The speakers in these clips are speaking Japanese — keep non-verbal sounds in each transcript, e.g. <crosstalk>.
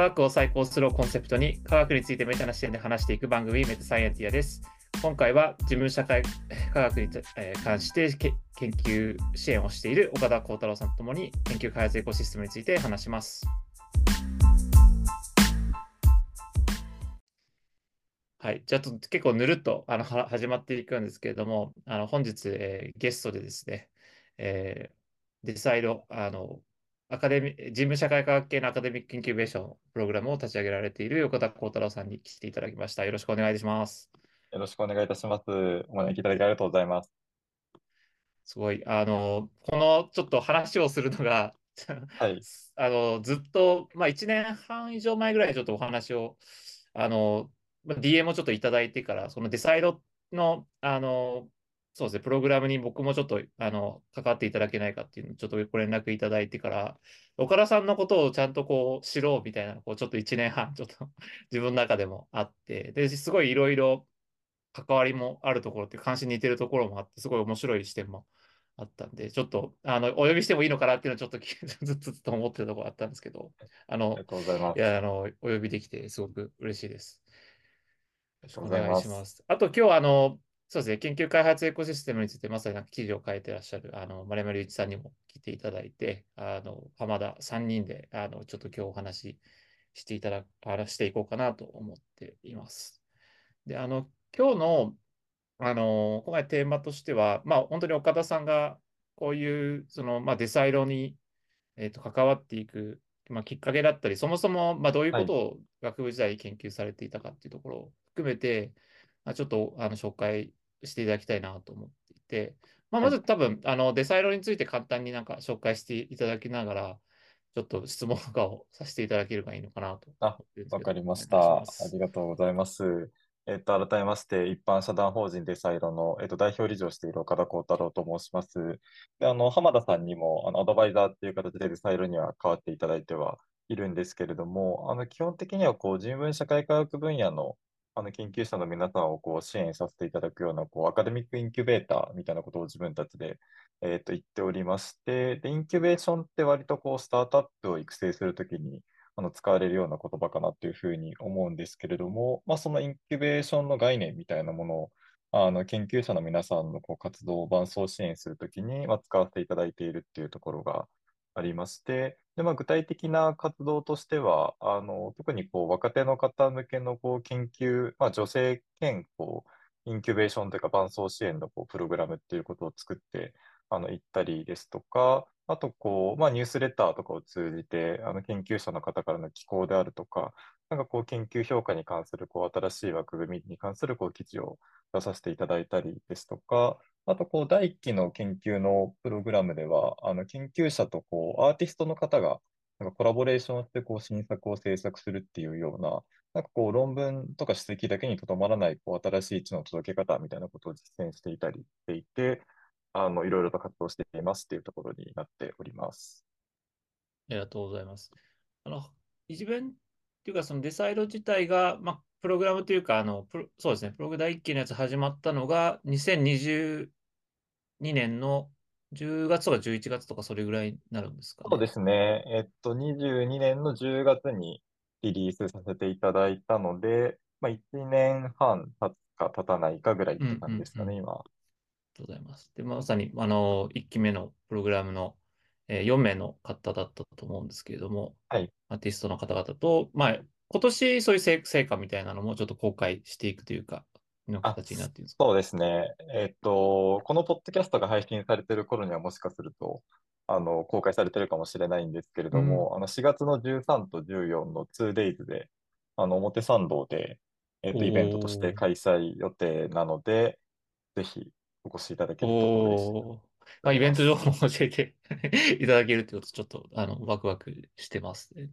科学を再考するをコンセプトに科学についてメタな視点で話していく番組メタサイエンティアです。今回は自分社会科学に関して研究支援をしている岡田幸太郎さんとともに研究開発エコシステムについて話します。はい、じゃあ結構ぬるっとあの始まっていくんですけれども、あの本日、えー、ゲストでですね、えー、デサイドあのアカデミ事務社会科学系のアカデミックインキュベーションプログラムを立ち上げられている横田幸太郎さんに来ていただきました。よろしくお願いします。よろしくお願いいたします。お招きいただきありがとうございます。すごい、あの、このちょっと話をするのがはい、<laughs> あのずっと、まあ、1年半以上前ぐらいちょっとお話を、あの、DM をちょっといただいてから、そのデサイドの、あの、そうですね、プログラムに僕もちょっとあの関わっていただけないかっていうのをちょっとご連絡いただいてから、岡田さんのことをちゃんとこう知ろうみたいな、こうちょっと1年半、ちょっと自分の中でもあって、ですごいいろいろ関わりもあるところって関心に似てるところもあって、すごい面白い視点もあったんで、ちょっとあのお呼びしてもいいのかなっていうのをちょっとずっとずっと思ってるところあったんですけど、あの、いやあのお呼びできてすごく嬉しいです。よろしくお願いします。あと今日あのそうですね、研究開発エコシステムについてまさに記事を書いてらっしゃる、あの、丸山隆一さんにも来ていただいて、あの、浜田3人で、あの、ちょっと今日お話ししていただ、あしていこうかなと思っています。で、あの、今日の、あの、今回テーマとしては、まあ、本当に岡田さんが、こういう、その、まあ、デサイロに、えっ、ー、と、関わっていく、まあ、きっかけだったり、そもそも、まあ、どういうことを学部時代に研究されていたかっていうところを含めて、まあ、ちょっとあの紹介していただきたいなと思っていて、まあ、まず多分、あのデサイロについて簡単になんか紹介していただきながら、ちょっと質問とかをさせていただければいいのかなとあ、わかりました。ありがとうございます。えっと、改めまして、一般社団法人デサイロの、えっと、代表理事をしている岡田幸太郎と申します。で、あの、浜田さんにも、あの、アドバイザーっていう形でデサイロには変わっていただいてはいるんですけれども、あの、基本的には、こう、人文社会科学分野の、あの研究者の皆さんをこう支援させていただくようなこうアカデミックインキュベーターみたいなことを自分たちで、えー、と言っておりまして、でインキュベーションって割とこうスタートアップを育成するときにあの使われるような言葉かなというふうに思うんですけれども、まあ、そのインキュベーションの概念みたいなものをあの研究者の皆さんのこう活動を伴走支援するときに、まあ、使わせていただいているっていうところがありまして、でまあ、具体的な活動としては、あの特にこう若手の方向けのこう研究、まあ、女性兼こうインキュベーションというか伴走支援のこうプログラムっていうことを作ってあの行ったりですとか、あとこう、まあ、ニュースレターとかを通じてあの研究者の方からの寄稿であるとか、なんかこう研究評価に関するこう新しい枠組みに関するこう記事を出させていただいたりですとか、あと、こう、第一期の研究のプログラムでは、あの、研究者と、こう、アーティストの方が、なんかコラボレーションして、こう、新作を制作するっていうような、なんかこう、論文とか指摘だけにとどまらない、こう、新しい知の届け方みたいなことを実践していたりしていて、あの、いろいろと活動していますっていうところになっております。ありがとうございます。あの、一弁っていうか、そのデサイロ自体が、まあ、プログラムというか、あの、そうですね、プログ第1期のやつ始まったのが、2022年の10月とか11月とかそれぐらいになるんですか、ね、そうですね。えっと、22年の10月にリリースさせていただいたので、まあ、1年半経つか経たないかぐらいって感じですかね、うんうんうん、今。ありがとうございます。で、まさに、あの、1期目のプログラムの、えー、4名の方だったと思うんですけれども、はい、アーティストの方々と、まあ、今年そういう成果みたいなのもちょっと公開していくというか、の形になっているそうですね。えっと、このポッドキャストが配信されている頃にはもしかすると、あの、公開されてるかもしれないんですけれども、うん、あの、4月の13と14の 2days で、あの、表参道で、えっと、イベントとして開催予定なので、ぜひお越しいただけると嬉しい。まあ、イベント情報を教えて <laughs> いただけるということ、ちょっと、あの、ワクワクしてます、ね。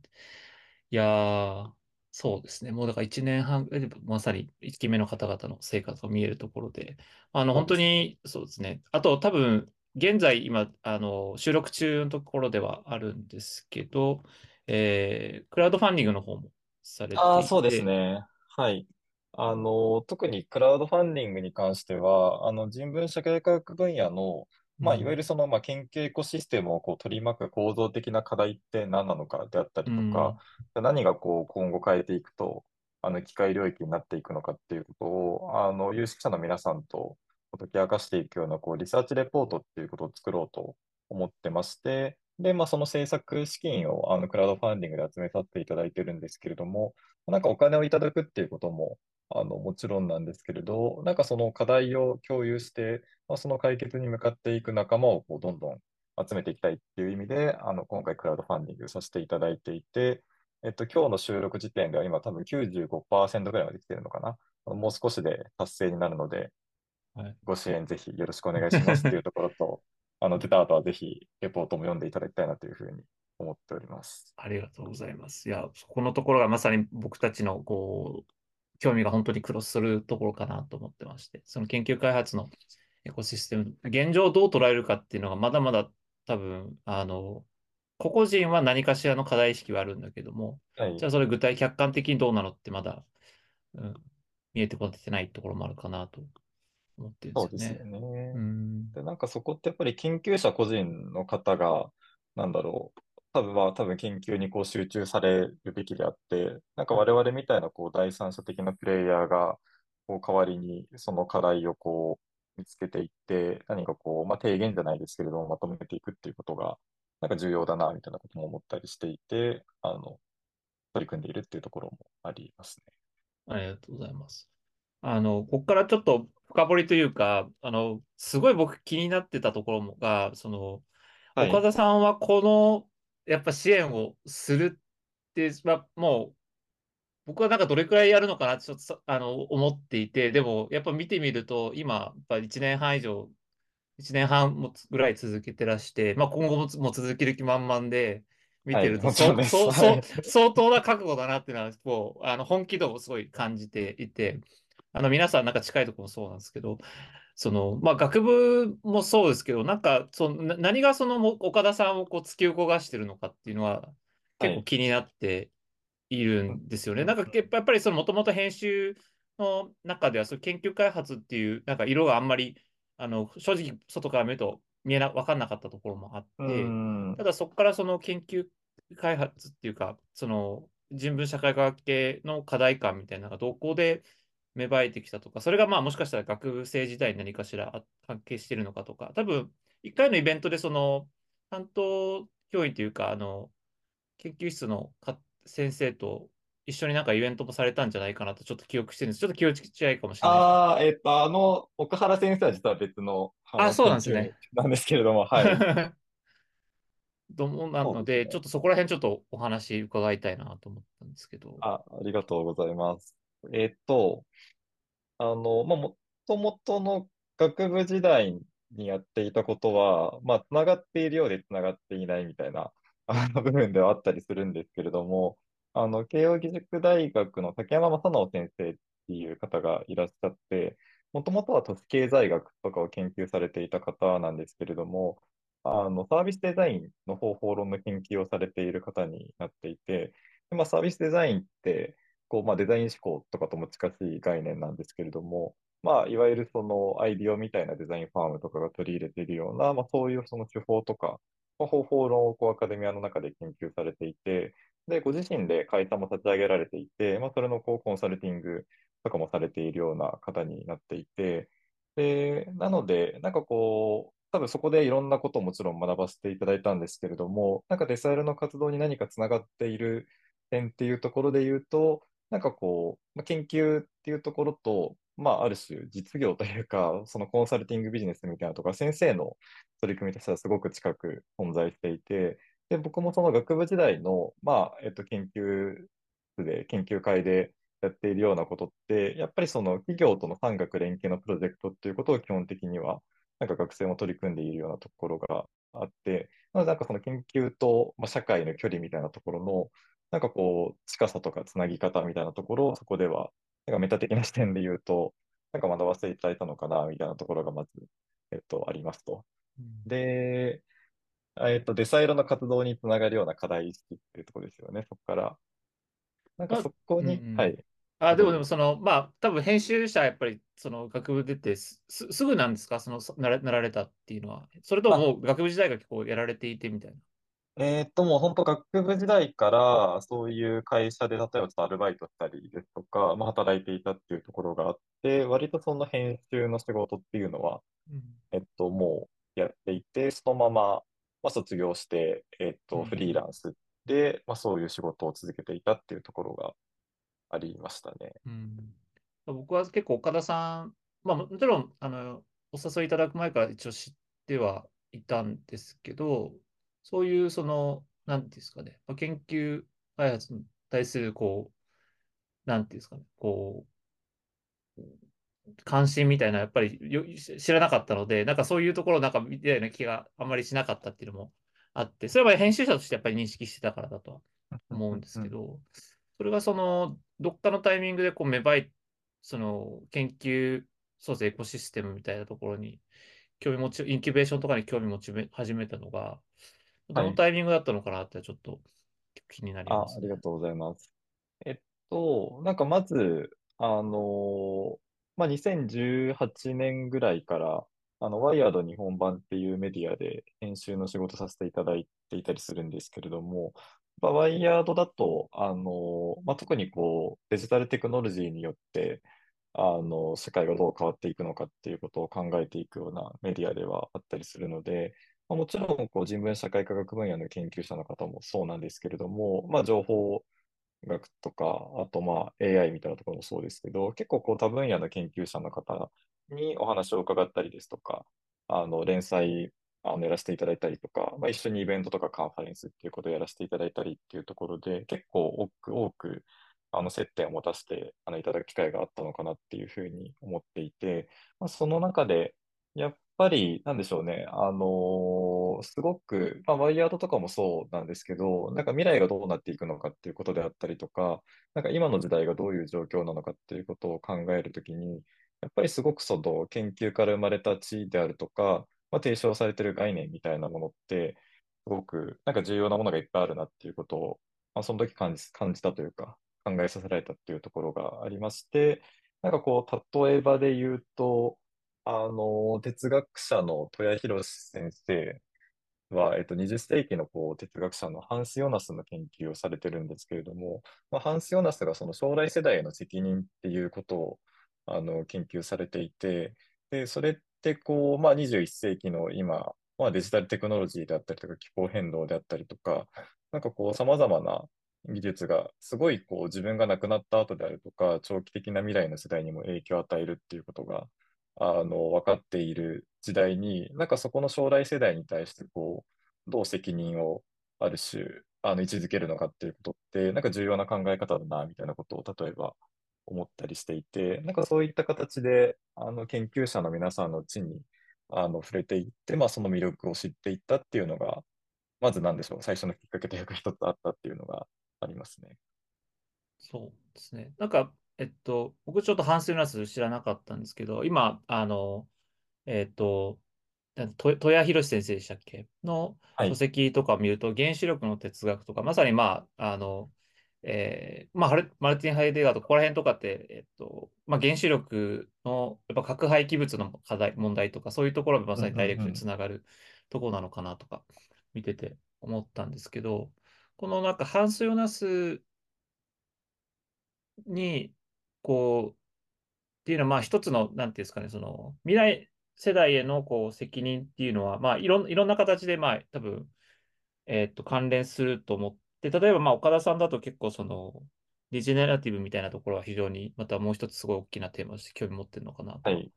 いやー、そうですね。もうだから1年半、まさに1期目の方々の生活が見えるところで、あの、本当にそうですね。あと多分、現在今、あの、収録中のところではあるんですけど、えー、クラウドファンディングの方もされていて。ああ、そうですね。はい。あの、特にクラウドファンディングに関しては、あの、人文社会科学分野の、まあ、いわゆるその、まあ、研究エコシステムをこう取り巻く構造的な課題って何なのかであったりとか、うん、何がこう今後変えていくと、あの機械領域になっていくのかっていうことを、あの有識者の皆さんと解き明かしていくようなこうリサーチレポートっていうことを作ろうと思ってまして、で、まあ、その制作資金をあのクラウドファンディングで集めさせていただいてるんですけれども、なんかお金をいただくっていうこともあのもちろんなんですけれど、なんかその課題を共有して、まあ、その解決に向かっていく仲間をこうどんどん集めていきたいっていう意味で、あの今回クラウドファンディングさせていただいていて、えっと、今日の収録時点では今多分95%ぐらいまで来てるのかな。もう少しで達成になるので、はい、ご支援ぜひよろしくお願いしますっていうところと、あの出た後はぜひレポートも読んでいただきたいなというふうに思っております。ありがとうございます。いや、そこのところがまさに僕たちのこう興味が本当にクロスするところかなと思ってまして、その研究開発のエコシステム、現状をどう捉えるかっていうのがまだまだ多分、あの、個々人は何かしらの課題意識はあるんだけども、はい、じゃあそれ具体客観的にどうなのってまだ、うん、見えてこてないところもあるかなと思ってるんですよね。そうですよね。うん、でなんかそこってやっぱり研究者個人の方が、なんだろう、多分は多分研究にこう集中されるべきであって、なんか我々みたいなこう第三者的なプレイヤーがこう代わりにその課題をこう見つけていって、何かこう、まあ、提言じゃないですけれども、まとめていくっていうことが、なんか重要だな、みたいなことも思ったりしていて、あの、取り組んでいるっていうところもありますね。ありがとうございます。あの、ここからちょっと深掘りというか、あの、すごい僕気になってたところもが、その、岡田さんはこのやっぱ支援をするって、まあ、もう、僕はなんかどれくらいやるのかなってちょっとあの思っていて、でもやっぱ見てみると、今、やっぱ1年半以上、1年半もぐらい続けてらして、まあ、今後もも続ける気満々で見てると、はい、そうそうそう相当な覚悟だなっていうのは、こうあの本気度をすごい感じていて、あの皆さんなんか近いところもそうなんですけど、その、まあ、学部もそうですけど、なんか、その何がその岡田さんをこう突き動かしてるのかっていうのは、結構気になっているんですよね。はい、なんか、やっぱりその、もともと編集の中では、その研究開発っていう、なんか色があんまり、あの、正直、外から見ると見えな、分かんなかったところもあって、ただそこからその研究開発っていうか、その、人文社会科学系の課題感みたいなのがどこで芽生えてきたとか、それがまあもしかしたら学生時代に何かしら関係してるのかとか、多分1回のイベントでその担当教員というか、あの研究室の先生と一緒になんかイベントもされたんじゃないかなとちょっと記憶してるんです。ちょっと気落ち違いかもしれない。ああ、えっ、ー、と、あの、岡原先生は実は別の、あそうなんですね。なんですけれども、はい。<laughs> どうなので、ね、ちょっとそこら辺ちょっとお話伺いたいなと思ったんですけど。あありがとうございます。えっと、あの、まあ、もともとの学部時代にやっていたことは、まあ、つながっているようでつながっていないみたいなあの部分ではあったりするんですけれども、あの、慶應義塾大学の竹山正直先生っていう方がいらっしゃって、もともとは都市経済学とかを研究されていた方なんですけれども、あのサービスデザインの方法論の研究をされている方になっていて、でまあ、サービスデザインって、こう、まあ、デザイン思考とかとも近しい概念なんですけれども、まあ、いわゆるそのアイディオみたいなデザインファームとかが取り入れているような、まあ、そういうその手法とか、まあ、方法論をこうアカデミアの中で研究されていて、で、ご自身で会社も立ち上げられていて、まあ、それのこうコンサルティングとかもされているような方になっていて、で、なので、なんかこう、多分そこでいろんなことをもちろん学ばせていただいたんですけれども、なんかデサイルの活動に何かつながっている点っていうところで言うと、なんかこう、まあ、研究っていうところと、まあ、ある種実業というか、そのコンサルティングビジネスみたいなとか、先生の取り組みとしてはすごく近く存在していて、で、僕もその学部時代の、まあ、えっと、研究室で、研究会でやっているようなことって、やっぱりその企業との産学連携のプロジェクトっていうことを基本的には、なんか学生も取り組んでいるようなところがあって、なのでなんかその研究と、まあ、社会の距離みたいなところの、なんかこう、近さとかつなぎ方みたいなところをそこでは、なんかメタ的な視点で言うと、なんか学ばせていただいたのかな、みたいなところがまず、えっと、ありますと。うん、で、えっと、デサイロの活動につながるような課題意識っていうところですよね、そこから。なんかそこに、うんうん、はい。あ、でも、でも、その、まあ、多分編集者はやっぱり、その学部出てす、す、すぐなんですか？その、なら、なられたっていうのは。それともあ、もう学部時代が結構やられていてみたいな。えーっと、もう本当学部時代からそういう会社で例えばちょっとアルバイトしたりですとか、まあ、働いていたっていうところがあって、割とその編集の仕事っていうのは、うん。えっと、もうやっていて、そのまま、まあ、卒業して、えっと、フリーうん。ランスで、まあ、そういう仕事を続けていたっていうところがありましたね。うん。僕は結構岡田さん、まあももちろん、あの、お誘いいただく前から一応知ってはいたんですけど、そういうその、なんていうんですかね、まあ研究開発に対する、こう、なんていうんですかね、こう、関心みたいな、やっぱりよ知らなかったので、なんかそういうところなんかみたいな気があんまりしなかったっていうのもあって、それは編集者としてやっぱり認識してたからだとは思うんですけど、それがその、どっかのタイミングでこう芽生え、その研究、そうですね、エコシステムみたいなところに興味持ち、インキュベーションとかに興味持ち始めたのが、どはい。のタイミングだったのかなってちょっと気になりまあ、あすね。りがとうございます。えっと、なんかまず、あのーまあ、2018年ぐらいから、あの、ワイヤード日本版っていうメディアで編集の仕事させていただいていたりするんですけれども、まあ、ワイヤードだと、あのーまあ、特にこう、デジタルテクノロジーによって、あの、社会がどう変わっていくのかっていうことを考えていくようなメディアではあったりするので、まあ、もちろん、こう、人文社会科学分野の研究者の方もそうなんですけれども、まあ、情報学とか、あとまあ AI みたいなところもそうですけど、結構こう多分野の研究者の方にお話を伺ったりですとか、あの連載あのやらせていただいたりとか、まあ、一緒にイベントとかカンファレンスっていうことをやらせていただいたりっていうところで、結構多く多くあの接点を持たせてあのいただく機会があったのかなっていうふうに思っていて、まあ、その中で、やっぱり、なんでしょうね。あのーすごく、まあ、ワイヤードとかもそうなんですけど、なんか未来がどうなっていくのかっていうことであったりとか、なんか今の時代がどういう状況なのかっていうことを考えるときに、やっぱりすごくその研究から生まれた知であるとか、まあ、提唱されてる概念みたいなものって、すごくなんか重要なものがいっぱいあるなっていうことを、まあ、その時感じ、感じたというか、考えさせられたっていうところがありまして、なんかこう、例えばで言うと、あの、哲学者の戸谷博先生は、えっと、20世紀のこう哲学者のハンス・ヨナスの研究をされてるんですけれども、まあ、ハンス・ヨナスがその将来世代への責任っていうことをあの研究されていて、で、それってこう、まあ、21世紀の今、まあ、デジタルテクノロジーであったりとか気候変動であったりとか、なんかこう様々な技術がすごいこう自分が亡くなった後であるとか、長期的な未来の世代にも影響を与えるっていうことがあの、分かっている時代に、なんかそこの将来世代に対して、こう、どう責任をある種、あの、位置づけるのかっていうことって、なんか重要な考え方だな、みたいなことを、例えば思ったりしていて、なんかそういった形で、あの、研究者の皆さんの地に、あの、触れていって、まあ、その魅力を知っていったっていうのが、まずなんでしょう、最初のきっかけというか一つあったっていうのがありますね。そうですね。なんか、えっと、僕ちょっと反省のやつ知らなかったんですけど、今、あの、えっと、と戸谷博先生でしたっけ？の書はい。籍とかを見ると、原子力の哲学とか、まさにまあ、あの、えーまあ、マルティン・ハイデガーとかここら辺とかって、えっと、まあ、原子力のやっぱ核廃棄物の課題、問題とか、そういうところがまうんさにダイレクトに。つながるところなのかなとか、見てて思ったんですけど、このなんかハンス・ヨナスに、こう、っていうのは、まあ一つの、なんていうんですかね、その、未来世代へのこう責任っていうのは、まあいろん、いろんな形で、まあ多分、えーっと、関連すると思って、例えば、まあ岡田さんだと結構その、ディジェネラティブみたいなところは非常に、またもう一つすごい大きなテーマとして興味持ってるのかなとははい。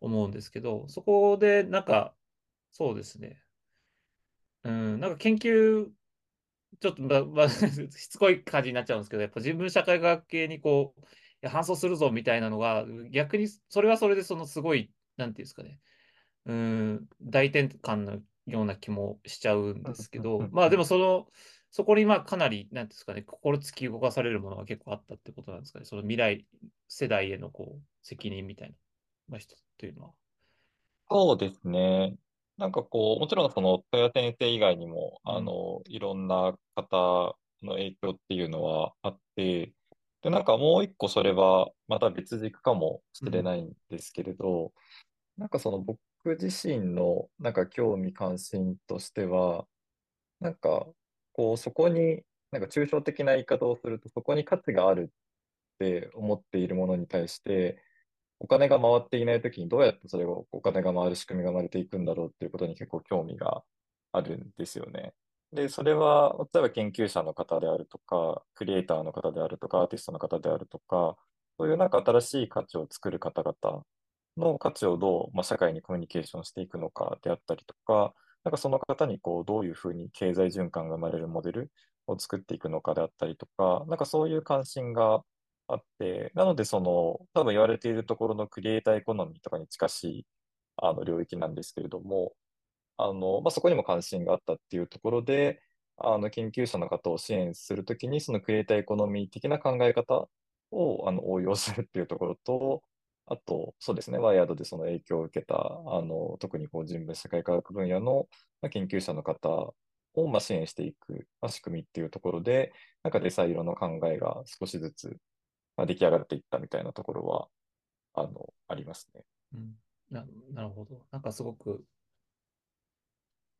思うんですけど、そこで、なんか、そうですね、うん、なんか研究、ちょっと、ま、ま <laughs> しつこい感じになっちゃうんですけど、やっぱ人文社会学系にこう、搬送するぞみたいなのが、逆にそれはそれでそのすごい、なんていうんですかね、うん、大転換のような気もしちゃうんうんですけど、まあでもうんその、そこにまあかなり、なんていうんですかね、心突き動かされるものが結構あったってことなんですかね、その未来世代へのこう責任みたいな、まあ、人というのは。そうですね。なんかこう、もちろんその、豊田先生以外にも、うん、あの、いろんな方の影響っていうのはあって、で、なんかもう一個それはまた別軸かもしれないんですけれど、なんかその僕自身のなんか興味関心としては、なんかこうそこに、なんか抽象的な言い方をすると、そこに価値があるって思っているものに対して、お金が回っていないときにどうやってそれをお金が回る仕組みが生まれていくんだろうっていうことに結構興味があるんですよね。で、それは、例えば研究者の方であるとか、クリエイターの方であるとか、アーティストの方であるとか、そういうなんか新しい価値を作る方々の価値をどう、まあ、社会にコミュニケーションしていくのかであったりとか、なんかその方にこうどういうふうに経済循環が生まれるモデルを作っていくのかであったりとか、なんかそういう関心があって、なのでその多分言われているところのクリエイターエコノミーとかに近しいあの領域なんですけれども、あの、まあ、そこにも関心があったっていうところで、あの、研究者の方を支援するときに、そのクリエイターエコノミー的な考え方を、あの、応用するっていうところと、あと、そうですね、ワイヤードでその影響を受けた、あの、特にこう人文社会科学分野の、研究者の方を、ま、支援していく、ま、仕組みっていうところで、なんかデサイロの考えが少しずつ、ま、出来上がっていったみたいなところは、あの、ありますね。うん、ななるほど。なんかすごく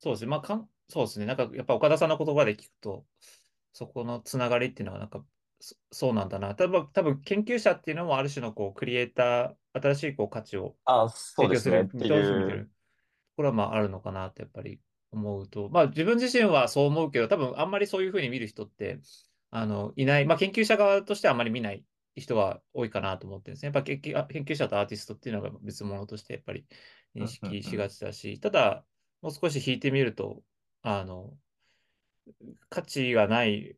そうですね。まあ、かん、そうですね。なんか、やっぱ岡田さんの言葉で聞くと、そこのつながりっていうのは、なんか、そそうなんだな。多分、多分研究者っていうのも、ある種のこう、クリエイター、新しいこう価値をあ、そう提供する、ですね。って上手に見ていう、る。これはまあ、あるのかなって、やっぱり思うと。まあ、自分自身はそう思うけど、多分、あんまりそういうふうに見る人って、あの、いない。まあ、研究者側としてはあんまり見ない人は多いかなと思ってるんですね。やっぱ研究あ研究者とアーティストっていうのが別物として、やっぱり認うんうん識しうん。がちだし、ただ、もう少し引いてみると、あの、価値がないっ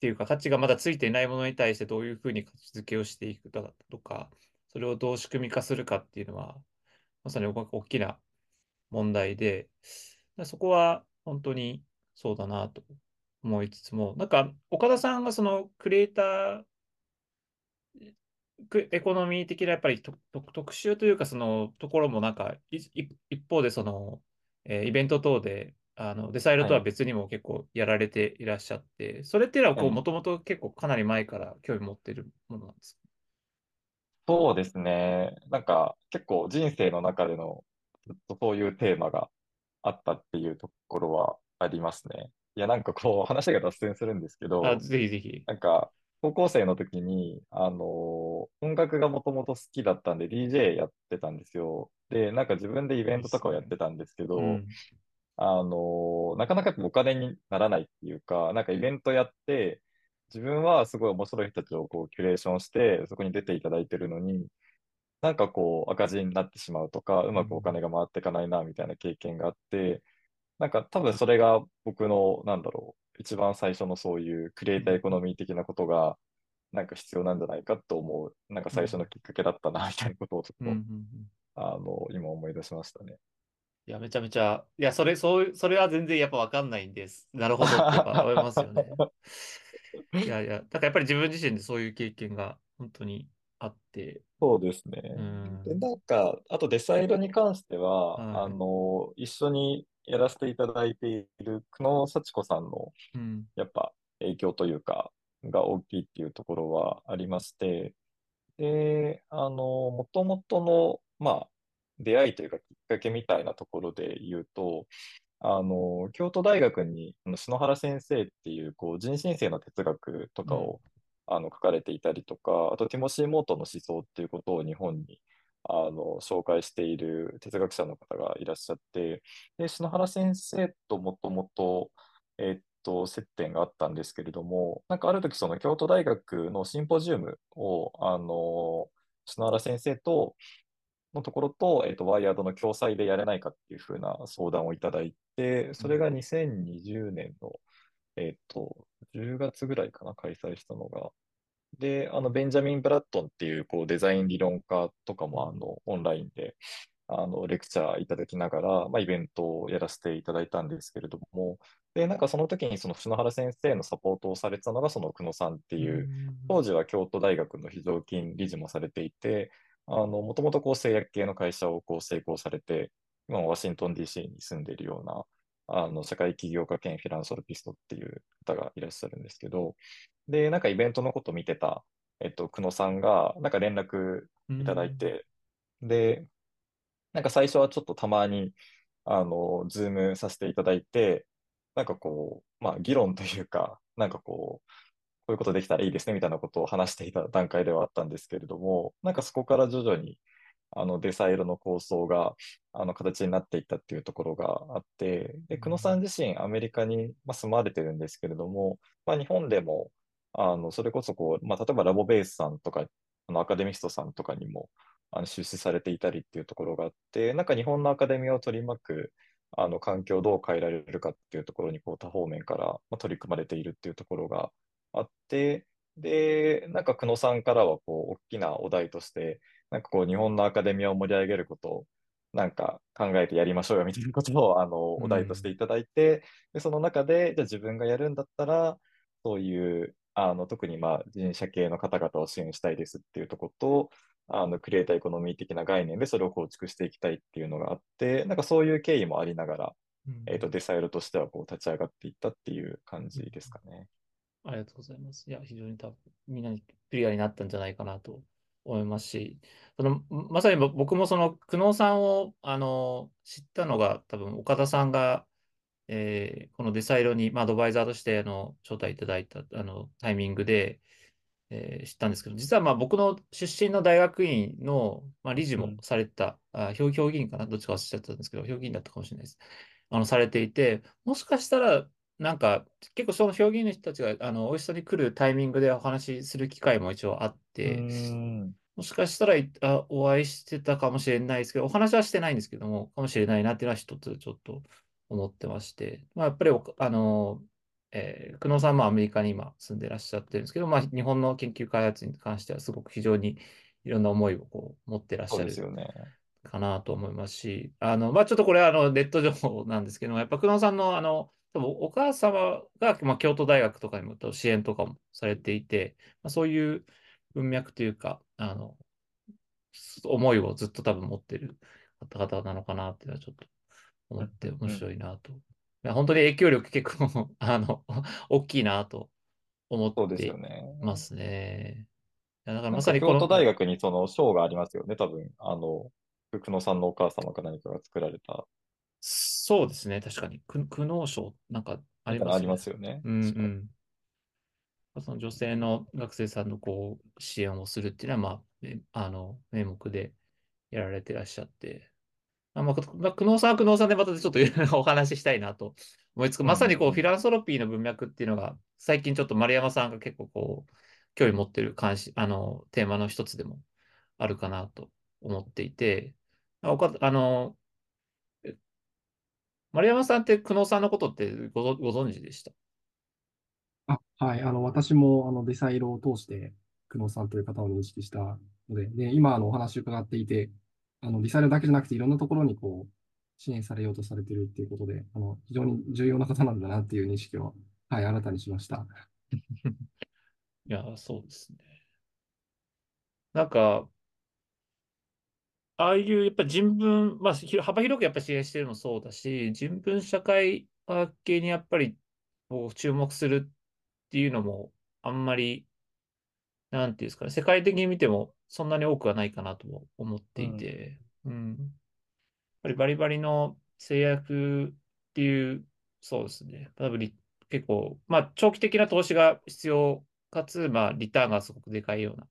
ていうか、価値がまだついていないものに対してどういうふうに価値づけをしていくかとか、それをどう仕組み化するかっていうのは、まさに大きな問題で、そこは本当にそうだなと思いつつも、なんか岡田さんがそのクリエイターエコノミー的なやっぱりとと特集というかそのところもなんかい一方でその、えーイベント等であのデサイロはい。とは別にも結構やられていらっしゃって、それっていうのはもともと結構かなり前から興味持ってるものなんですかそうですね。なんか結構人生の中でのずっとそういうテーマがあったっていうところはありますね。いや、なんかこう話が脱線するんですけあ、ど、ぜひぜひ。なんか？高校生の時に、あのー音楽がもともと好きだったんで DJ やってたんですよ。で、なんか自分でイベントとかをやっ。てたんですけど、うん。あの、なかなかお金にならないっていうか、なんかイベントやって、自分はすごい面白い人たちをこうキュレーションして、そこに出ていただいてるのに、なんかこう赤字になってしまうとか、うまくおうん。金が回っていかないな、みたいな経験があって、なんか多分それが僕の、なんだろう、一番最初のそういうクリエイターエコノミー的なことが、なんか必要なんじゃないかと思う、なんかうん。最初のきっかけだったな、みたいなことをちょっうん。うん。うと、んあの、今思い出しましたね。いや、めちゃめちゃ、いや、それ、そう、それは全然やっぱわかんないんです。なるほどってやっぱ <laughs> 思いますよね。いやいや、だからやっぱり自分自身でそういう経験が本当にあって、そうですうね。で、ん、なんか、あとデサイドに関しては、あはい。の、一緒にやらせていただいている久野幸子さんの、うん、やっぱ影響というか、が大きいっていうところはありまして、で、あの、もともとの、まあ、出会いというかきっかけみたいなところで言うと、あの、京都大学に、篠原先生っていう、こう、人新世の哲学とうん、かを、あの、書かれていたりとか、あと、ティモシー・モートの思想っていうことを日本に、あの、紹介している哲学者の方がいらっしゃって、で、篠原先生ともともと、えっと、接点があったんですけれども、なんかある時、その京都大学のシンポジウムを、あの、篠原先生と、のところと、えっと、ワイヤードの共催でやれないかっていうふうな相談をいただいて、うん、それが2020年の、えっと、10月ぐらいかな、開催したのが。で、あの、ベンジャミン・ブラッドンっていう、こう、デザイン理論家とかも、あうんの、オンラインで、あの、レクチャーいただきながら、まあ、イベントをやらせていただいたんですけれども、で、なんかその時にその篠原先生のサポートをされてたのがその久野さんってういう、ん、当時は京都大学の非常勤理事もされていて、あの、もともとこう製薬系の会社をこう成功されて、今ワシントン DC に住んでいるような、あの、社会起業家兼フィランソロピストっていう方がいらっしゃるんですけど、で、なんかイベントのこと見てたえっと、久野さんが、なんか連絡いただいて、で、なんか最初はちょっとたまに、あの、ズームさせていただいて、なんかこう、まあ、議論というか、なんかこう、こういうことできたらいいですねみたいなことを話していた段階ではあったんですけれども、なんかそこから徐々に、あの、デサイロの構想が、あの、形になっていったっていうところがあって、で、久野さん自身、アメリカに、ま、住まわれてるんですけれども、まあ、日本でも、あの、それこそこう、まあ、例えばラボベースさんとか、あの、アカデミストさんとかにも、あの、出資されていたりっていうところがあって、なんか日本のアカデミーを取り巻く、あの、環境をどう変えられるかっていうところに、こう、多方面から、まあ、取り組まれているっていうところがあって、で、なんか久野さんからは、こう、大きなお題として、なんかこう、日本のアカデミアを盛り上げることを、なんか考えてやりましょうよみたいなことを、あの、お題としていただいて、で、その中で、じゃあ自分がやるんだったら、そういう、あの、特にまあ、人社系の方々を支援したいですっていうところと、あの、クリエイターエコノミー的な概念でそれを構築していきたいっていうのがあって、なんかそういう経緯もありながら、えっ、と、デサイロとしてはこう立ち上がっていったっていう感じですかね。ありがとうございます。いや、非常に多分、みんなにクリアになったんじゃないかなと思いますし、そのまさに僕もその久能さんをあの知ったのが、多分岡田さんが、えー、このデサイロに、まあ、アドバイザーとしてあの招待いただいたあのタイミングで、えー、知ったんですけど、実はまあ僕の出身の大学院の、まあ、理事もされてた、うん、あ評評議員かな、どっちか忘れちゃったんですけど、評議員だったかもしれないです。あのされていて、もしかしたらなんか、結構その表現の人たちが、あの、おいしさに来るタイミングでお話しする機会も一応あって、もしかしたらあお会いしてたかもしれないですけど、お話はしてないんですけども、かもしれないなっていうのは一つちょっと思ってまして、まあ、やっぱりあの、えー、久能さんもアメリカに今住んでらっしゃってるんですけど、まあ、日本の研究開発に関してはすごく非常にいろんな思いをこう持ってらっしゃるかなと思いますし、あの、まあ、ちょっとこれはあのネット情報なんですけども、やっぱ久能さんのあの、多分お母様が、まあ、京都大学とかにも支援とかもされていて、まあ、そういう文脈というか、あの、思いをずっと多分持ってる方々なのかなっていうのはちょっと思って面白いなと。いや本当に影響力結構 <laughs> あの、大きいなと思ってますね。だからまさに京都大学にその賞がありますよね、多分。あの、福野さんのお母様か何かが作られた。そうですね、確かに。苦悩症、なんかありますよね。ありますよね。うん、うんその女性の学生さんのこう支援をするっていうのは、まあ、あの名目でやられてらっしゃって、あまあ、久能さんは久能さんでまたちょっと <laughs> お話ししたいなと思いつく、まさにこうフィランソロピーの文脈っていうのが、最近ちょっと丸山さんが結構こう、興味持ってる関心あのテーマの一つでもあるかなと思っていて、あの丸山さんって久能さんのことってごご存知でした？あ、はい。あの、私も、あの、デサイロを通して、久能さんという方を認識したので、で、今、あの、お話を伺っていて、あの、デサイロだけじゃなくて、いろんなところに、こう、支援されようとされてるっていうことで、あの、非常に重要な方なんだなっていう認識を、はい、新たにしました。<laughs> いや、そうですね。なんか、ああいう、やっぱ人文、まあ、幅広くやっぱ支援してるのもそうだし、人文社会系にやっぱり、こう、注目するっていうのも、あんまり、なんていうんですかね、世界的に見てもそんなに多くはないかなと思っていて、うん、うん、やっぱりバリバリの制約っていう、そうですね、多分結構、まあ、長期的な投資が必要かつ、まあ、リターンがすごくでかいような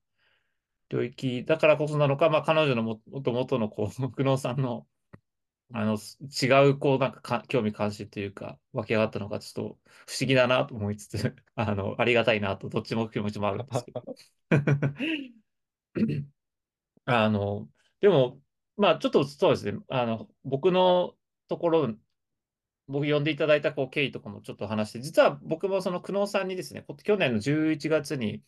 領域だからこそなのか、まあ、彼女のもともとのこう、<laughs> 久能さんのあの、違う、こう、なんかか、興味関心というか、湧き上がったのが、ちょっと不思議だなと思いつつ、<laughs> あの、ありがたいなと、どっちも気持ちもあるんですけど。<laughs> あの、でも、まあ、ちょっとそうですね、あの、僕のところ、僕呼んでいただいたこう経緯とかもちょっと話して、実は僕もその久能さんにですね、去年の11月に、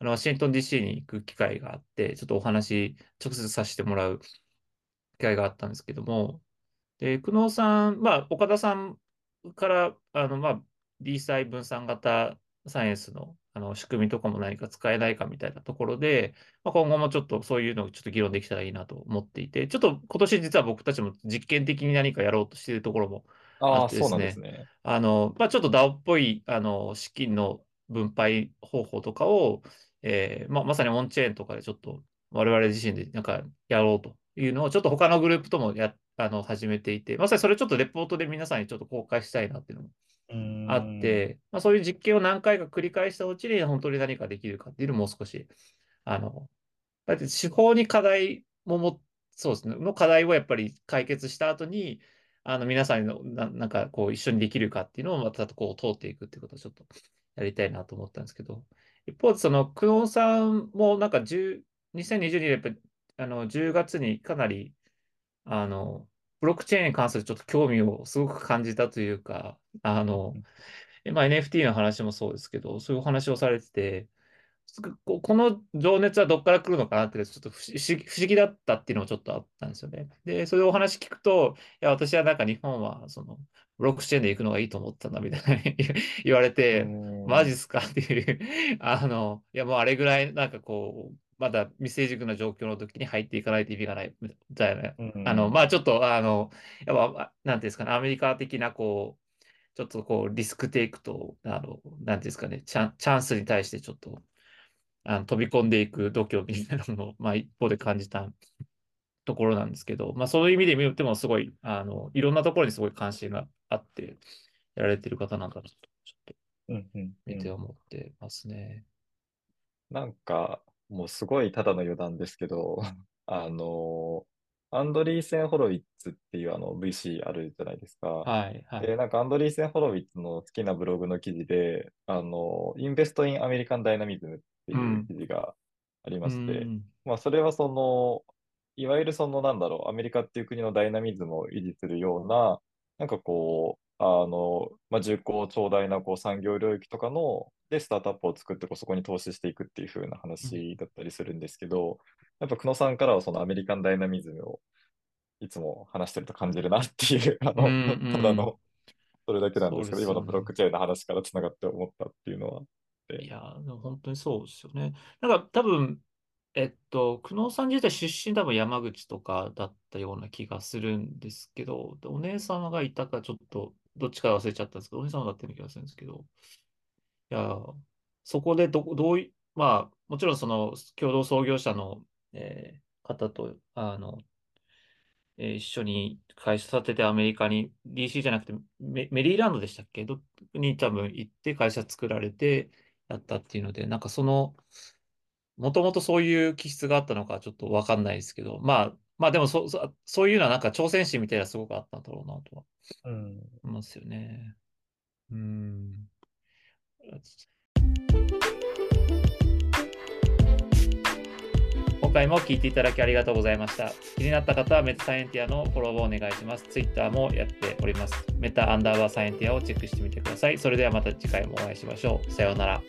あのワシントン DC に行く機会があって、ちょっとお話、直接させてもらう機会があったんですけども、で、久能さん、まあ、岡田さんから、あの、まあ、D 細分散型サイエンスのあの仕組みとかも何か使えないかみたいなところで、まあ、今後もちょっとそういうのをちょっと議論できたらいいなと思っていて、ちょっと今年実は僕たちも実験的に何かやろうとしているところもあってですね、ね。あの、まあ、ちょっと DAO っぽいあの資金の分配方法とかを、えーまあ、まさにオンチェーンとかでちょっと我々自身でなんかやろうというのをちょっと他のグループともやあの始めていて、まさにそれちょっとレポートで皆さんにちょっと公開したいなっていうのもあって、まあ、そういう実験を何回か繰り返したうちに本当に何かできるかっていうのをもう少し、あの、だって手法に課題もも、そうですね、の課題をやっぱり解決した後に、あの皆さんのななんかこう一緒にできるかっていうのをまたこう通っていくっていうことをちょっとやりたいなと思ったんですけど、一方でその久能さんもなんか10 2020年やっぱあの10月にかなりあのブロックチェーンに関するちょっと興味をすごく感じたというか、あの、まあ、NFT の話もそうですけど、そういうお話をされてて、この情熱はどっから来るのかなって、ちょっと不思議だったっていうのもちょっとあったんですよね。で、そういうお話聞くと、いや、私はなんか日本は、その、ブロックチェーンで行くのがいいと思ったんだみたいな <laughs> 言われて、マジっすかっていうあの、いや、もうあれぐらい、なんかこう、まだ未成熟な状況の時に入っていかないと意味がない。みたいな。あの、まあちょっと、あの、やっぱ、なんていうんですかね、アメリカ的な、こう、ちょっとこう、リスクテイクと、あの、なんていうんですかね、チャンチャンスに対してちょっと、あの飛び込んでいく度胸みたいなのを、まあ、一方で感じたところなんですけど、まあ、そういう意味で見てもすごい、あの、いろんなところにすごい関心があって、やられてる方なんだなと、ちょっと、見て思ってますね。なんか、もうすごいただの余談ですけど、あの、アンドリーセン・ホロウィッツっていうあの VC あるじゃないですか。はい、はい。で、なんかアンドリーセン・ホロウィッツの好きなブログの記事で、あの、インベスト・イン・アメリカン・ダイナミズムっていう記事がありまして、うん、まあそれはその、いわゆるそのなんだろう、アメリカっていう国のダイナミズムを維持するような、なんかこう、あの、まあ、重厚長大なこう産業領域とかの、で、スタートアップを作ってこうそこに投資していくっていう風な話だったりするんですけど、やっぱ久野さんからはそのアメリカンダイナミズムをいつも話してると感じるなっていう、<laughs> あの、うんうん、ただの、それだけなんですけど、ね、今のブロックチェーンの話からつながって思ったっていうのは。いや、でも本当にそうですよね。なんか多分、えっと、久能さん自体出身多分山口とかだったような気がするんですけど、お姉様がいたかちょっとどっちか忘れちゃったんですけど、お姉様だったような気がするんですけど、いや、そこでど、どうい、まあ、もちろんその共同創業者の、えー、方と、あの、えー、一緒に会社立ててアメリカに、DC じゃなくてメメリーランドでしたっけ？どに多分行って会社作られてやったっていうので、なんかその、もともとそういう気質があったのかちょっとわかんないですけど、まあ、まあでもそそそういうのはなんか挑戦心みたいなすごくあったんだろうなとは思いますよね。うん。今回も聞いていただきありがとうございました。気になった方はメタサイエンティアのフォローをお願いします。Twitter もやっております。メタアンダーバーサイエンティアをチェックしてみてください。それではまた次回もお会いしましょう。さようなら。